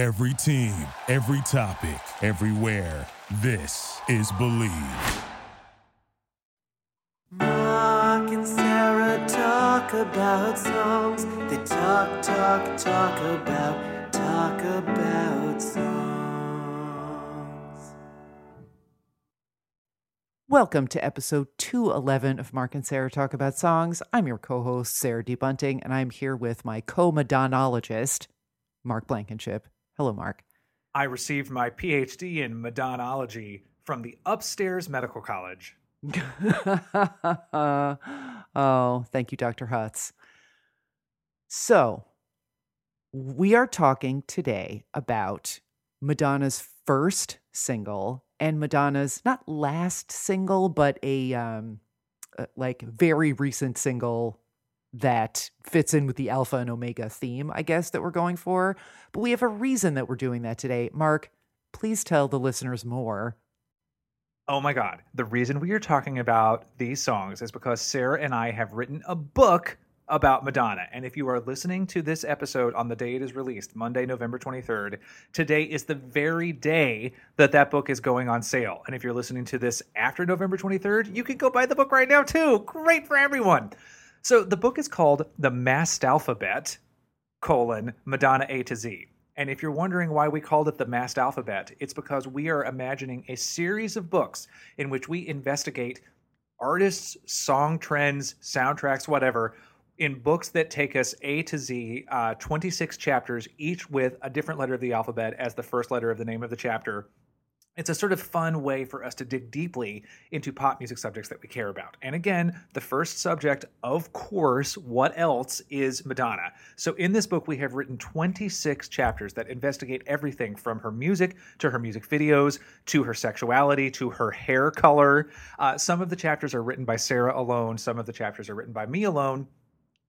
Every team, every topic, everywhere. This is Bleav. Mark and Sarah talk about songs. They talk, talk, talk about, talk about songs. Welcome to episode 211 of Mark and Sarah Talk About Songs. I'm your co host, Sarah D. Bunting, and I'm here with my co Madonologist, Mark Blankenship. Hello, Mark. I received my PhD in Madonology from the Upstairs Medical College. oh, thank you, Dr. Hutz. So, we are talking today about Madonna's first single and Madonna's not last single, but a um, uh, like very recent single that fits in with the alpha and omega theme, I guess, that we're going for. But we have a reason that we're doing that today. Mark, please tell the listeners more. Oh my God. The reason we are talking about these songs is because Sarah and I have written a book about Madonna. And if you are listening to this episode on the day it is released, Monday, November 23rd, today is the very day that that book is going on sale. And if you're listening to this after November 23rd, you can go buy the book right now too. Great for everyone. So the book is called The Mastas Alphabet, colon, Madonna A to Z. And if you're wondering why we called it the Mastas Alphabet, it's because we are imagining a series of books in which we investigate artists, song trends, soundtracks, whatever, in books that take us A to Z, uh, 26 chapters, each with a different letter of the alphabet as the first letter of the name of the chapter. It's a sort of fun way for us to dig deeply into pop music subjects that we care about. And again, the first subject, of course, what else is Madonna? So in this book, we have written 26 chapters that investigate everything from her music to her music videos to her sexuality to her hair color. Uh, some of the chapters are written by Sarah alone, some of the chapters are written by me alone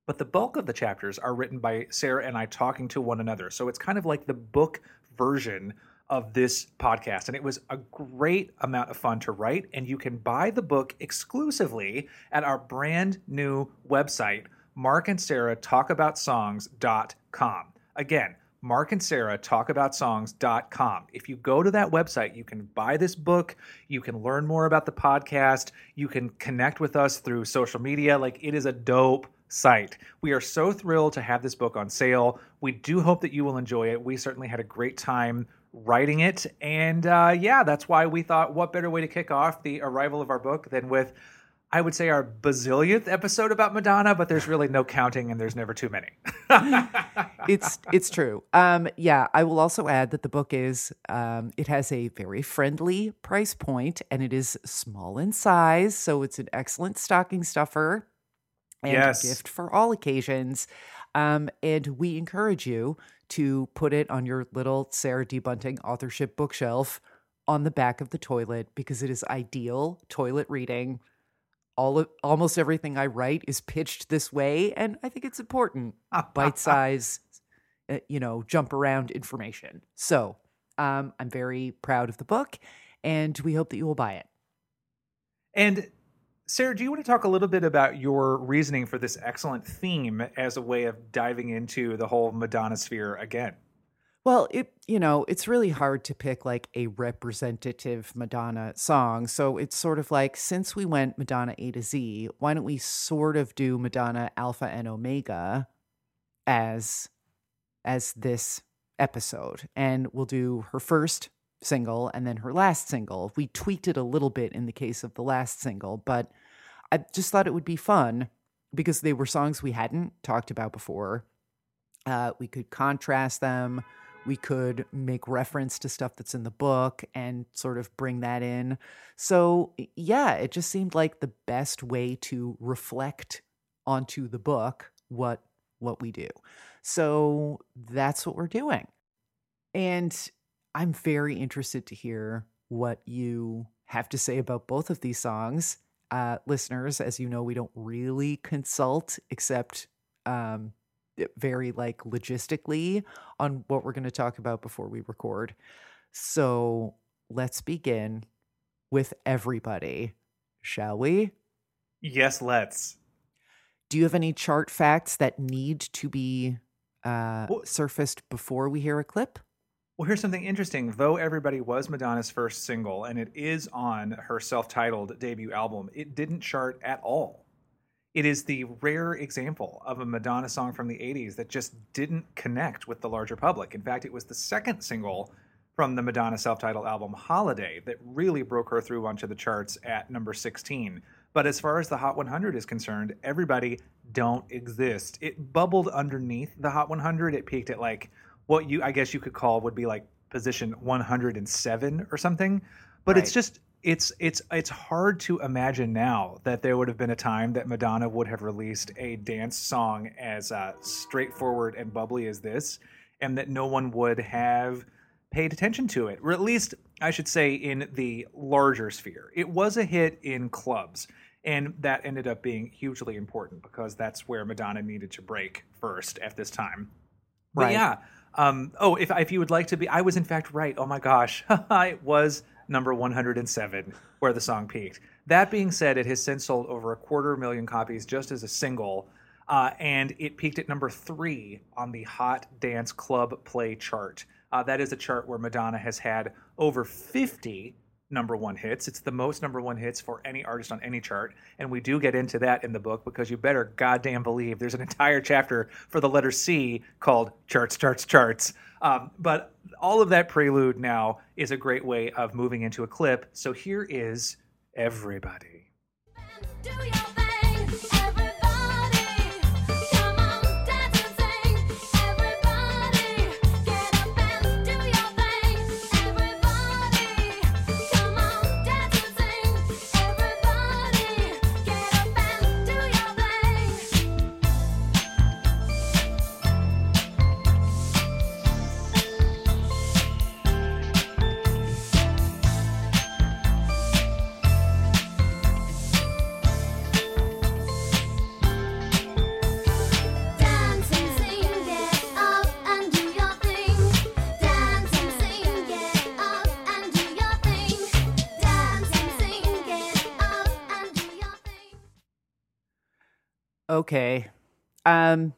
but the bulk of the chapters are written by Sarah and I talking to one another. So it's kind of like the book version of this podcast. And it was a great amount of fun to write. And you can buy the book exclusively at our brand new website, Mark and Sarah Talk About Songs.com. Again, Mark and Sarah Talk About Songs.com. If you go to that website, you can buy this book, you can learn more about the podcast, you can connect with us through social media. Like it is a dope site. We are so thrilled to have this book on sale. We do hope that you will enjoy it. We certainly had a great time writing it. And uh, yeah, that's why we thought what better way to kick off the arrival of our book than with, I would say, our bazillionth episode about Madonna, but there's really no counting and there's never too many. it's it's true. Um, yeah, I will also add that the book is um, it has a very friendly price point and it is small in size, so it's an excellent stocking stuffer and Yes. a gift for all occasions. Um, and we encourage you to put it on your little Sarah D. Bunting authorship bookshelf on the back of the toilet because it is ideal toilet reading. All of, almost everything I write is pitched this way, and I think it's important. Bite size, uh, you know, jump around information. So um, I'm very proud of the book, and we hope that you will buy it. And Sarah, do you want to talk a little bit about your reasoning for this excellent theme as a way of diving into the whole Madonna sphere again? Well, it you know, it's really hard to pick like a representative Madonna song. So it's sort of like since we went Madonna A to Z, why don't we sort of do Madonna Alpha and Omega as as this episode and we'll do her first single and then her last single. We tweaked it a little bit in the case of the last single, but I just thought it would be fun because they were songs we hadn't talked about before. Uh, we could contrast them. We could make reference to stuff that's in the book and sort of bring that in. So, yeah, it just seemed like the best way to reflect onto the book what what we do. So, that's what we're doing. And I'm very interested to hear what you have to say about both of these songs. Uh, listeners, as you know, we don't really consult except um, very like logistically on what we're going to talk about before we record. So let's begin with everybody, shall we? Yes, let's. Do you have any chart facts that need to be uh, Well- surfaced before we hear a clip? Well, here's something interesting. Though Everybody was Madonna's first single and it is on her self titled debut album, it didn't chart at all. It is the rare example of a Madonna song from the 80s that just didn't connect with the larger public. In fact, it was the second single from the Madonna self titled album Holiday that really broke her through onto the charts at number 16. But as far as the Hot 100 is concerned, everybody don't exist. It bubbled underneath the Hot 100. It peaked at like what you, I guess you could call would be like position 107 or something. But it's just, it's it's it's hard to imagine now that there would have been a time that Madonna would have released a dance song as uh, straightforward and bubbly as this, and that no one would have paid attention to it, or at least I should say in the larger sphere. It was a hit in clubs, and that ended up being hugely important because that's where Madonna needed to break first at this time. But Right. yeah. Um, oh, if if you would like to be, I was in fact right. Oh my gosh, it was number 107 where the song peaked. That being said, it has since sold over a quarter million copies just as a single, uh, and it peaked at number three on the Hot Dance Club Play chart. Uh, that is a chart where Madonna has had over 50 number one hits. It's the most number one hits for any artist on any chart. And we do get into that in the book because you better goddamn believe there's an entire chapter for the letter C called Charts, Charts, Charts. Um, but all of that prelude now is a great way of moving into a clip. So here is Everybody. Okay. Um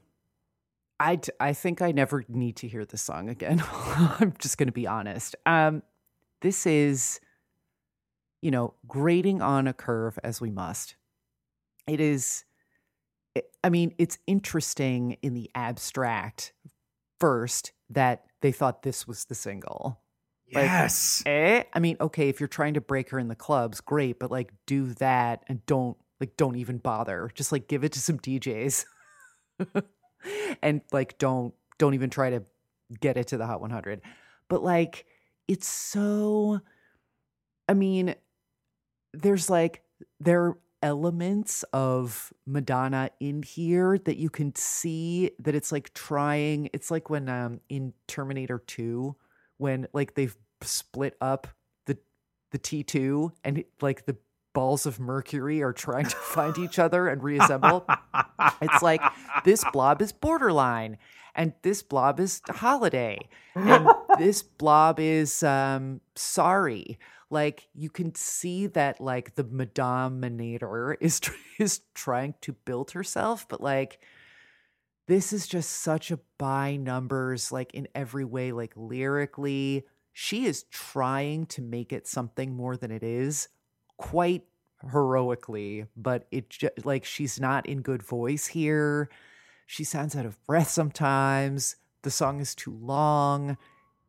I d- I think I never need to hear this song again. I'm just going to be honest. Um this is you know, grading on a curve as we must. It is it- I mean, it's interesting in the abstract first that they thought this was the single. Like, Yes. Eh? I mean, okay, if you're trying to break her in the clubs, great, but like do that and don't like don't even bother. Just like give it to some DJs. and like don't don't even try to get it to the hot 100. But like it's so I mean, there's like there are elements of Madonna in here that you can see that it's like trying it's like when um in Terminator 2 when like they've split up the the T2 and like the balls of mercury are trying to find each other and reassemble. It's like this blob is borderline and this blob is holiday and this blob is um sorry. Like you can see that like the madamenator is tr- is trying to build herself but like this is just such a by numbers like in every way like lyrically. She is trying to make it something more than it is quite heroically but it just like she's not in good voice here. She sounds out of breath sometimes. The song is too long.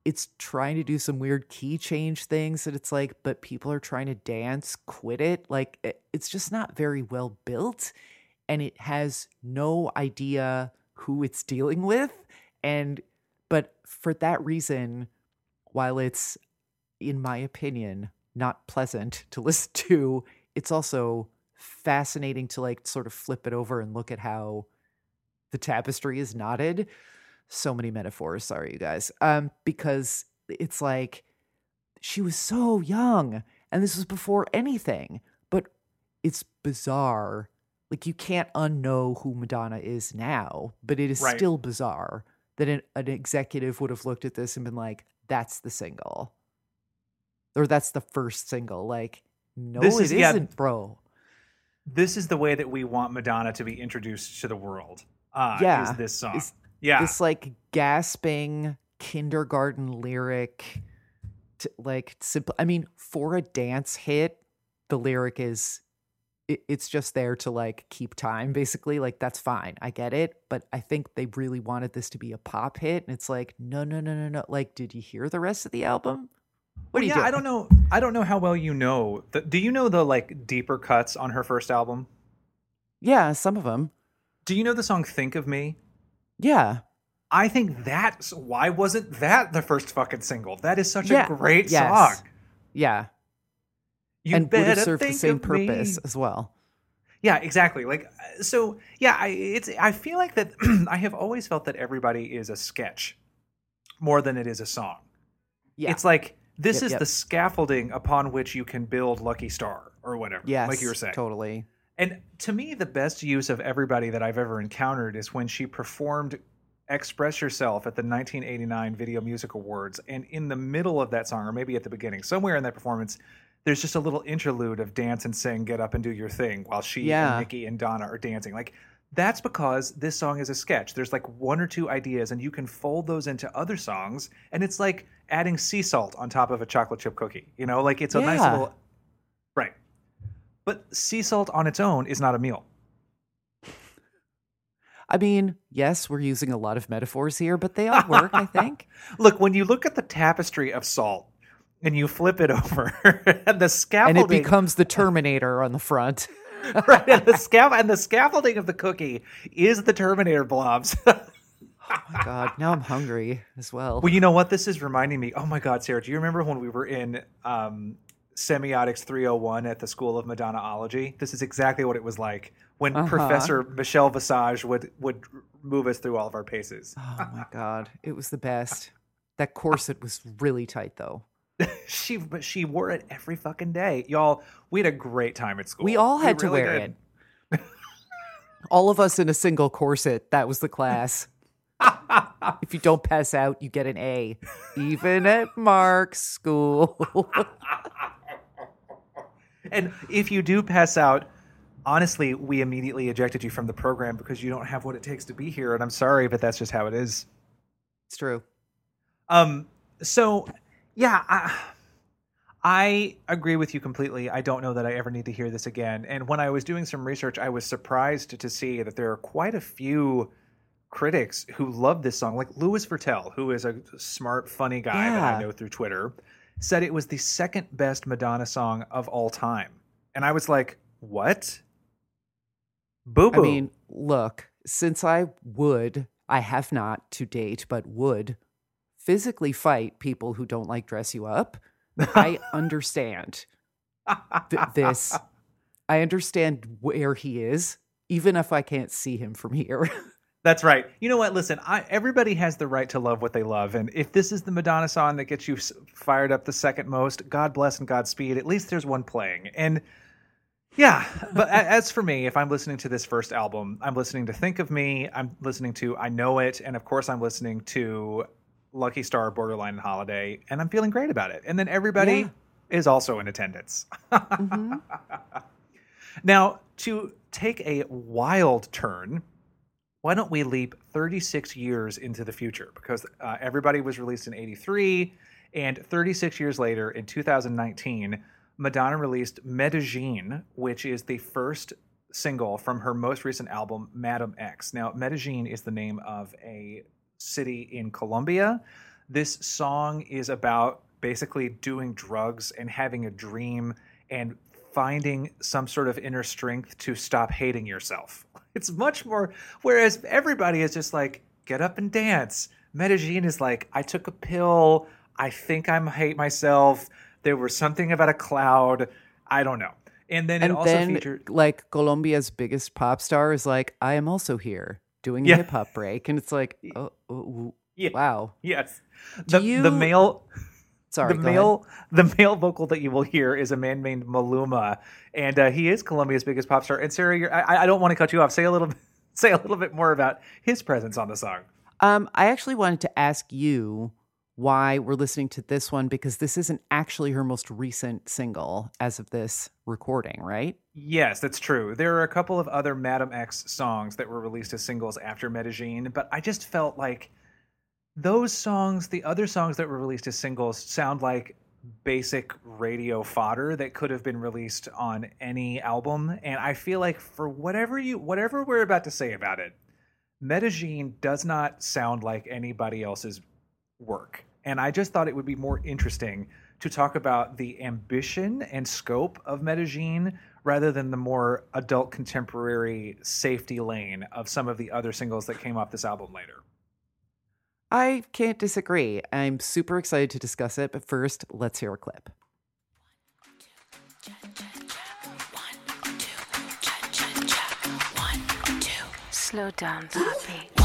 It's trying to do some weird key change things that it's like but people are trying to dance quit it. Like it- it's just not very well built and it has no idea who it's dealing with. And but for that reason while it's in my opinion not pleasant to listen to it's also fascinating to like sort of flip it over and look at how the tapestry is knotted. So many metaphors sorry you guys. Um because it's like she was so young and this was before anything but it's bizarre. Like you can't unknow who madonna is now but it is Right. still bizarre that an, an executive would have looked at this and been like that's the single or that's the first single like no This it is- yeah. isn't bro this is the way that we want Madonna to be introduced to the world. Uh, Yeah. Is this song. Is- yeah. this like gasping kindergarten lyric to, like simple I mean for a dance hit the lyric is it, it's just there to like keep time basically like that's fine I get it but I think they really wanted this to be a pop hit and it's like no no no no no like did you hear the rest of the album what are you yeah, doing I don't know. I don't know how well you know. The, do you know the like deeper cuts on her first album? yeah some of them Do you know the song "Think of Me"? yeah I think that's why wasn't that the first fucking single? That is such Yeah, a great yes. song. yeah You and would have served the same of me. purpose as well Yeah, exactly. Like so. Yeah, I, it's. I feel like that. I have always felt that everybody is a sketch more than it is a song. yeah It's like this Yep, is yep. the scaffolding upon which you can build Lucky Star or whatever. yes like you were saying. totally And to me, the best use of everybody that I've ever encountered is when she performed Express Yourself at the 1989 Video Music Awards. And in the middle of that song, or maybe at the beginning, somewhere in that performance, there's just a little interlude of dance and sing, get up and do your thing while she Yeah. and Niki and Donna are dancing. Like, that's because this song is a sketch. There's like one or two ideas, and you can fold those into other songs. And it's like adding sea salt on top of a chocolate chip cookie. You know, like it's a nice little. Right. But sea salt on its own is not a meal. I mean, yes, we're using a lot of metaphors here, but they all work, I think. Look, when you look at the tapestry of salt and you flip it over, and the And it becomes the Terminator on the front. right, and the scaff and the scaffolding of the cookie is the Terminator blobs. Oh my god, now I'm hungry as well. well, you know what? This is reminding me. Oh my God, Sarah, do you remember when we were in um, Semiotics 301 at the School of Madonnaology? This is exactly what it was like when Uh-huh. Professor Michelle Visage would would move us through all of our paces. oh my god, it was the best. That corset was really tight though. she but she wore it every fucking day, y'all. We had a great time at school. We all had to really wear did. it. all of us in a single corset. That was the class. if you don't pass out, you get an A, even at Mark's school. And if you do pass out, honestly, we immediately ejected you from the program because you don't have what it takes to be here. And I'm sorry, but that's just how it is. it's true. Um, so yeah, I, I agree with you completely. I don't know that I ever need to hear this again. And when I was doing some research, I was surprised to see that there are quite a few critics who love this song, like Louis Virtel, who is a smart, funny guy that I know through Twitter, said it was the second best Madonna song of all time. And I was like, what? Boo boo. I mean, look, since I would, I have not to date, but would physically fight people who don't like dress you up, I understand th- this. I understand where he is, even if I can't see him from here. That's right. You know what? Listen, I, everybody has the right to love what they love, and if this is the Madonna song that gets you fired up the second most, God bless and Godspeed. At least there's one playing, and yeah. But as for me, if I'm listening to this first album, I'm listening to "Think of Me," I'm listening to "I Know It," and of course, I'm listening to "Lucky Star," "Borderline," and "Holiday," and I'm feeling great about it. And then everybody Yeah. is also in attendance. Mhm. Now, to take a wild turn, why don't we leap 36 years into the future? Because uh, everybody was released in 83, and 36 years later, in 2019, Madonna released Medellin, which is the first single from her most recent album, Madame X. Now, Medellin is the name of a city in Colombia. This song is about basically doing drugs and having a dream and finding some sort of inner strength to stop hating yourself. It's much more, whereas everybody is just like, get up and dance. Medellin is like, I took a pill. I think I'm hate myself. There was something about a cloud. I don't know. And then it also then, featured. like, Colombia's biggest pop star is like, I am also here doing Yeah. a hip hop break. And it's like, oh, oh, Yeah. wow. Yes. The, the male Sorry. the go ahead. male the male vocal that you will hear is a man named Maluma, and uh, he is Colombia's biggest pop star. And Sarah, you're, I, I don't want to cut you off. Say a little say a little bit more about his presence on the song. Um, I actually wanted to ask you why we're listening to this one because this isn't actually her most recent single as of this recording, right? Yes, that's true. There are a couple of other Madame X songs that were released as singles after Medellin, but I just felt like those songs, the other songs that were released as singles, sound like basic radio fodder that could have been released on any album. And I feel like for whatever you, whatever we're about to say about it, Medellin does not sound like anybody else's work. And I just thought it would be more interesting to talk about the ambition and scope of Medellin rather than the more adult contemporary safety lane of some of the other singles that came off this album later. I can't disagree. I'm super excited to discuss it, but first, let's hear a clip. Slow down, Poppy.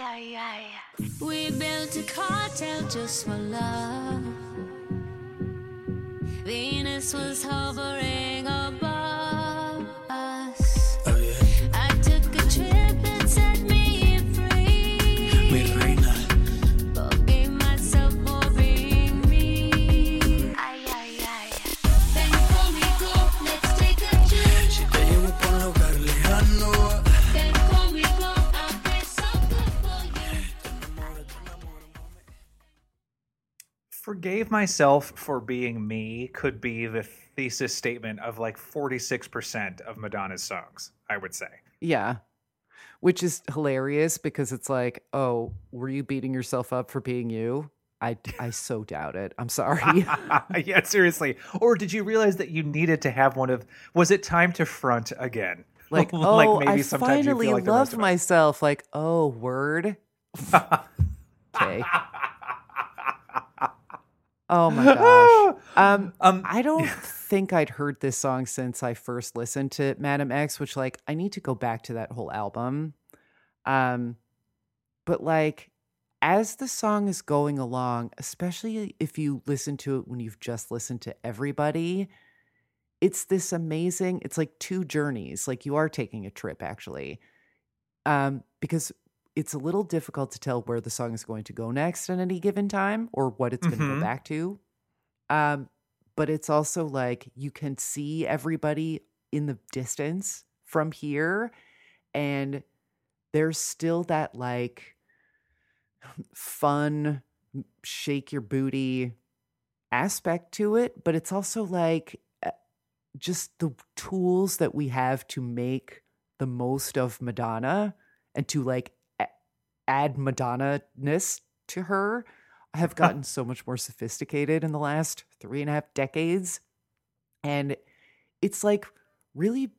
Ay, ay. We built a cartel just for love. Venus was hovering above Forgave myself for being me could be the thesis statement of like 46% of Madonna's songs, I would say. Yeah. Which is hilarious because it's like, oh, were you beating yourself up for being you? I, I so doubt it. I'm sorry. yeah, seriously. Or did you realize that you needed to have one of was it time to front again? like, oh, I finally like the love rest of us. myself. Like, oh, word. okay. Oh my gosh. Um, Um, I don't think I'd heard this song since I first listened to Madame X, which like I need to go back to that whole album. Um, but like as the song is going along, especially if you listen to it when you've just listened to everybody, it's this amazing, it's like two journeys. Like you are taking a trip actually. Um, because it's a little difficult to tell where the song is going to go next at any given time or what it's going to go back to. Um, but it's also like you can see everybody in the distance from here, and there's still that like fun shake your booty aspect to it, but it's also like uh, just the tools that we have to make the most of Madonna and to like add Madonna ness to her I have gotten so much more sophisticated in the last three and a half decades. And it's like really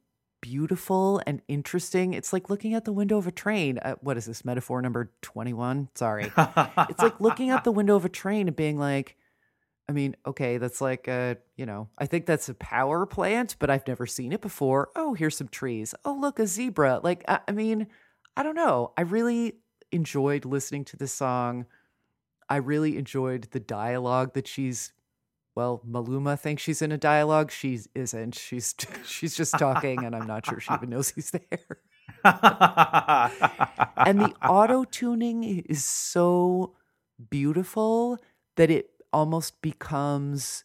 beautiful and interesting. It's like looking out the window of a train. Uh, what is this metaphor number 21? Sorry. it's like looking out the window of a train and being like, I mean, okay, that's like a, you know, I think that's a power plant, but I've never seen it before. Oh, here's some trees. Oh, look, a zebra. Like, I, I mean, I don't know. I really enjoyed listening to the song. I really enjoyed the dialogue that she's well, Maluma thinks she's in a dialogue. She isn't. She's she's just talking and I'm not sure she even knows he's there. and the auto tuning is so beautiful that it almost becomes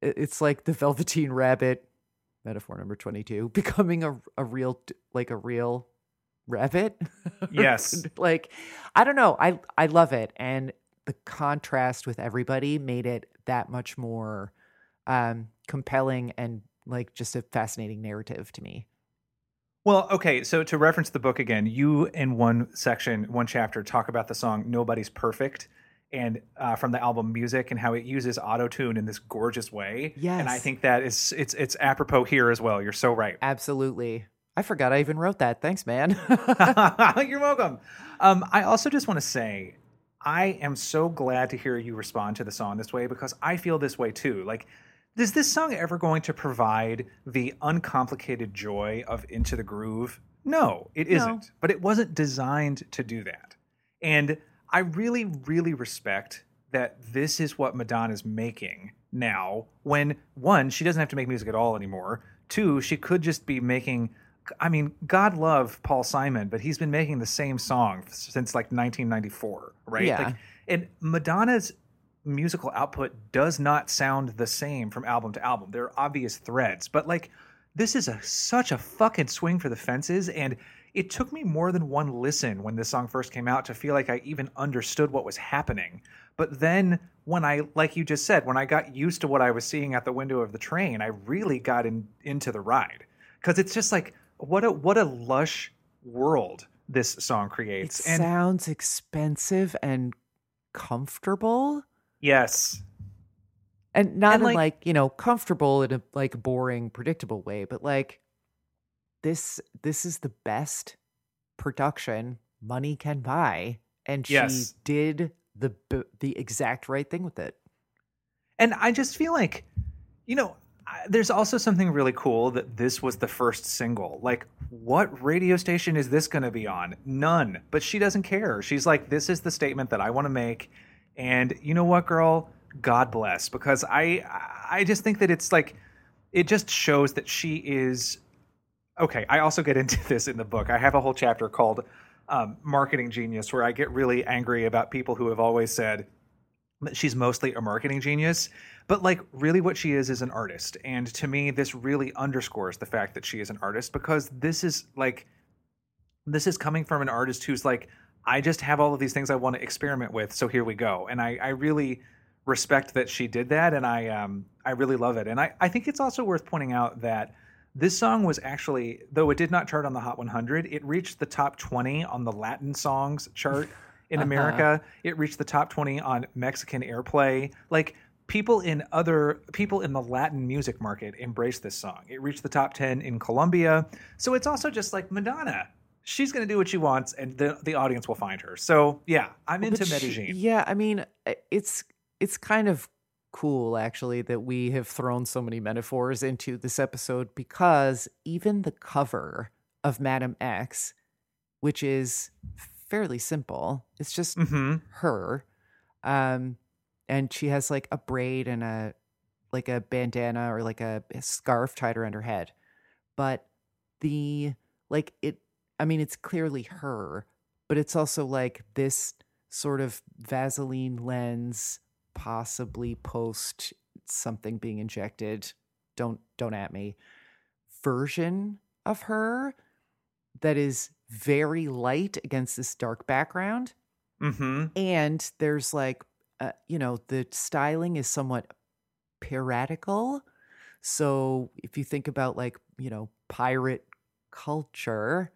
it's like the velveteen rabbit metaphor number 22 becoming a, a real like a real rabbit Yes. like i don't know i i love it and the contrast with everybody made it that much more um compelling and like just a fascinating narrative to me Well, okay, so to reference the book again, you in one section, one chapter, talk about the song "Nobody's Perfect" and uh, from the album "Music" and how it uses auto tune in this gorgeous way. Yes, and I think that is it's it's apropos here as well. You're so right. absolutely i forgot i even wrote that thanks man You're welcome. Um, I also just want to say, I am so glad to hear you respond to the song this way because I feel this way too. Like, is this song ever going to provide the uncomplicated joy of Into the Groove? No, it isn't. But it wasn't designed to do that. And I really, really respect that this is what Madonna's making now when one, she doesn't have to make music at all anymore. Two, she could just be making I mean, God love Paul Simon, but he's been making the same song since like 1994, right? Yeah. Like, and Madonna's musical output does not sound the same from album to album. There are obvious threads, but like this is a such a fucking swing for the fences and it took me more than one listen when this song first came out to feel like I even understood what was happening. But then when I like you just said, when I got used to what I was seeing at the window of the train, I really got in, into the ride. Cuz it's just like what a what a lush world this song It creates. and sounds expensive and comfortable. yes. And not And, in like- like, you know, comfortable in a like boring, predictable way, but like this this is the best production money can buy. And she Yes. did the the exact right thing with it. And I just feel like, you know, there's also something really cool that this was the first single. Like, what radio station is this going to be on? None. But she doesn't care. She's like, this is the statement that I want to make. And you know what, girl? God bless. Because I, I just think that it's like, it just shows that she is. Okay, I also get into this in the book. I have a whole chapter called um, Marketing Genius where I get really angry about people who have always said, that she's mostly a marketing genius but like really what she is is an artist. And to me this really underscores the fact that she is an artist because this is like this is coming from an artist who's like i just have all of these things i want to experiment with so here we go. And i i really respect that she did that and i um i really love it. And i i think it's also worth pointing out that this song was actually though it did not chart on the hot 100 it reached the top 20 on the latin songs chart in Uh-huh. america. It reached the top 20 on mexican airplay. Like people in other people in the latin music market embraced this song. It reached the top 10 in colombia. So it's also just like madonna. She's going to do what she wants and the, the audience will find her. So yeah i'm into But she- medellin. Yeah, I mean, it's it's kind of cool actually that we have thrown so many metaphors into this episode because even the cover of Madame X, which is fairly simple, it's just hmm her, um, and she has like a braid and a like a bandana or like a, a scarf tied around her head, but the like it. I mean, it's clearly her, but it's also like this sort of Vaseline lens, possibly post something being injected. Don't don't at me. Version of her that is very light against this dark background hmm and there's like uh, you know the styling is somewhat piratical. So if you think about like you know pirate culture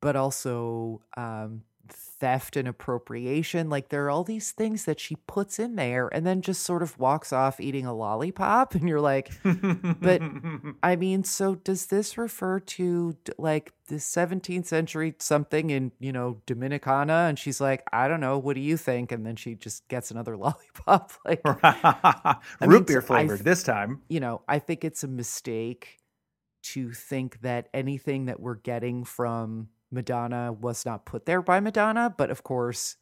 but also um theft and appropriation like there are all these things that she puts in there and then just sort of walks off eating a lollipop and you're like But- I mean, so does this refer to like the 17th century something in, you know, Dominicana? And she's like, I don't know. What do you think? And then she just gets another lollipop. Like, root beer flavored th- this time you know, I think it's a mistake to think that anything that we're getting from Madonna was not put there by Madonna. But of course,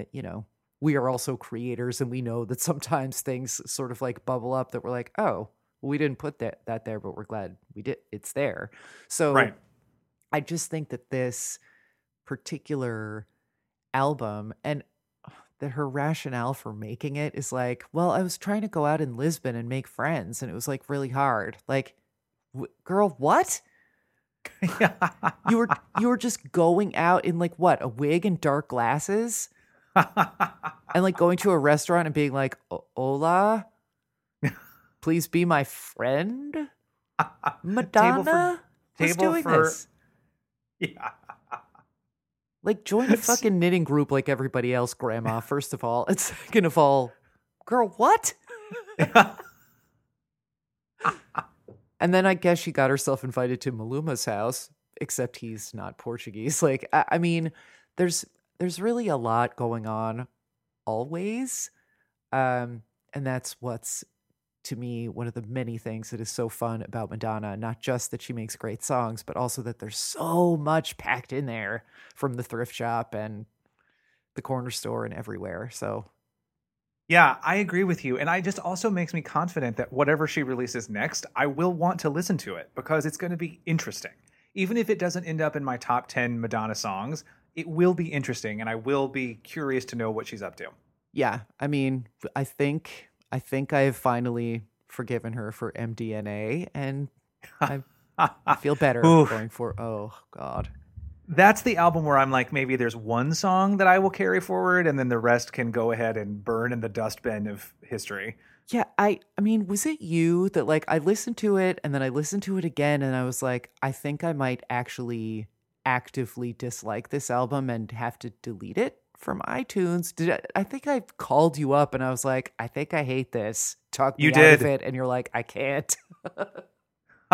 eh, you know, we are also creators and we know that sometimes things sort of like bubble up that we're like, oh, we didn't put that, that there, but we're glad we did. It's there. So right I just think that this particular album and that her rationale for making it is like, well, I was trying to go out in Lisbon and make friends, and it was like really hard. Like, w- girl, what? You were you were just going out in like what a wig and dark glasses, and like going to a restaurant and being like, "O- "Hola, please be my friend." Madonna, who's table doing for- this? yeah Like join a fucking knitting group like everybody else, Grandma. First of all, and second of all, girl, what? And then I guess she got herself invited to Maluma's house, except he's not Portuguese. Like I, I mean, there's there's really a lot going on always. Um, and that's what's to me one of the many things that is so fun about Madonna. Not just that she makes great songs, but also that there's so much packed in there from the thrift shop and the corner store and everywhere. So Yeah, I agree with you. And I just also makes me confident that whatever she releases next, I will want to listen to it because it's going to be interesting. Even if it doesn't end up in my top 10 Madonna songs, it will be interesting and I will be curious to know what she's up to. Yeah, I mean, I think I think I've finally forgiven her for MDNA, and I, I feel better going for. Oh God, That's the album where I'm like, maybe there's one song that I will carry forward, and then the rest can go ahead and burn in the dustbin of history. yeah. I I mean, was it you that like I listened to it and then I listened to it again, and I was like, I think I might actually actively dislike this album and have to delete it from iTunes. Did I, I think I called you up and I was like, I think I hate this. Talk me You out of did. it, and you're like, I can't.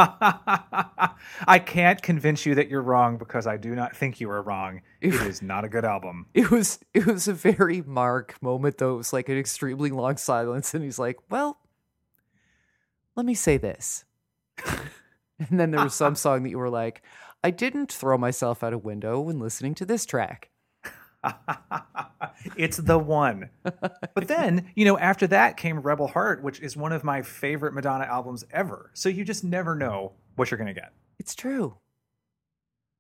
I can't convince you that you're wrong because I do not think you are wrong. It is not a good album. It was it was a very Mark moment though. It was like an extremely long silence, and he's like, "Well, let me say this." and then there was some song that you were like, "I didn't throw myself out a window when listening to this track." it's the one. But then, you know, after that came Rebel Heart, which is one of my favorite Madonna albums ever. So you just never know what you're going to get. It's true.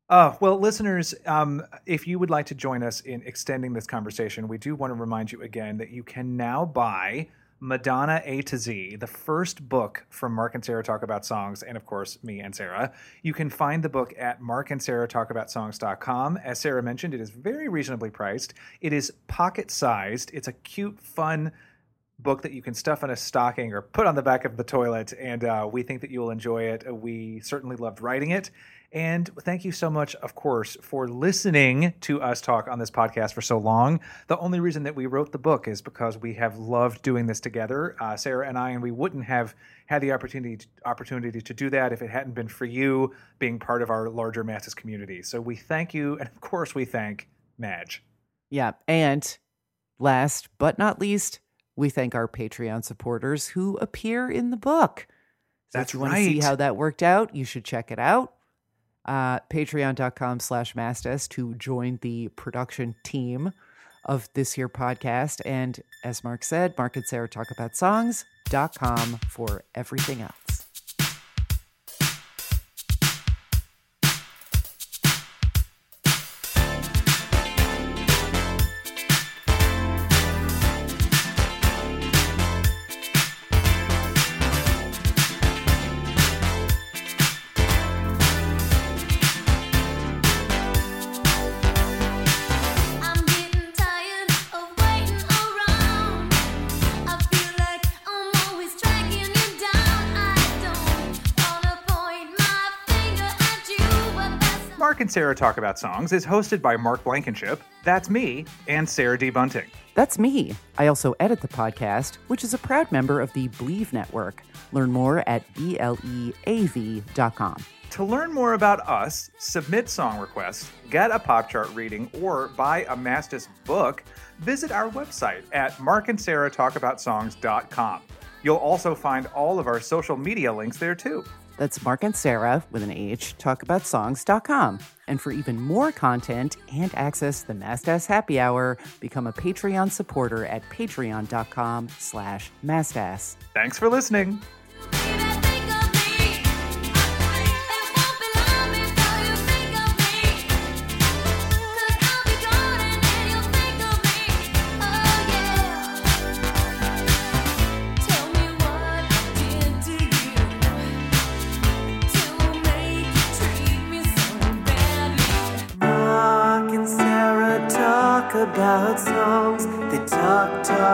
Uh, well, listeners, um, if you would like to join us in extending this conversation, we do want to remind you again that you can now buy Madonna A to Z, the first book from Mark and Sarah Talk About Songs, and of course, me and Sarah. You can find the book at markandsarahtalkaboutsongs.com. As Sarah mentioned, it is very reasonably priced. It is pocket sized. It's a cute, fun book that you can stuff in a stocking or put on the back of the toilet. And uh, we think that you will enjoy it. We certainly loved writing it. And thank you so much, of course, for listening to us talk on this podcast for so long. The only reason that we wrote the book is because we have loved doing this together, uh, Sarah and I, and we wouldn't have had the opportunity opportunity to do that if it hadn't been for you being part of our larger Mastas community. So we thank you, and of course, we thank Madge. Yeah, and last but not least, we thank our Patreon supporters who appear in the book. So That's if you want to see how that worked out, you should check it out. Uh, Patreon.com slash Mastas to join the production team of this year podcast. And as Mark said, Mark and Sarah talk about songs.com for everything else. And Sarah Talk About Songs is hosted by Mark Blankenship, that's me, and Sarah D. Bunting. That's me. I also edit the podcast, which is a proud member of the Bleav Network. Learn more at bleav.com. To learn more about us, submit song requests, get a pop chart reading, or buy a Mastas book, visit our website at markandsarahtalkaboutsongs.com. You'll also find all of our social media links there too. That's Mark and Sarah with an H, talkaboutsongs.com. And for even more content and access the Mastas Happy Hour, become a Patreon supporter at patreon.com slash mastas. Thanks for listening.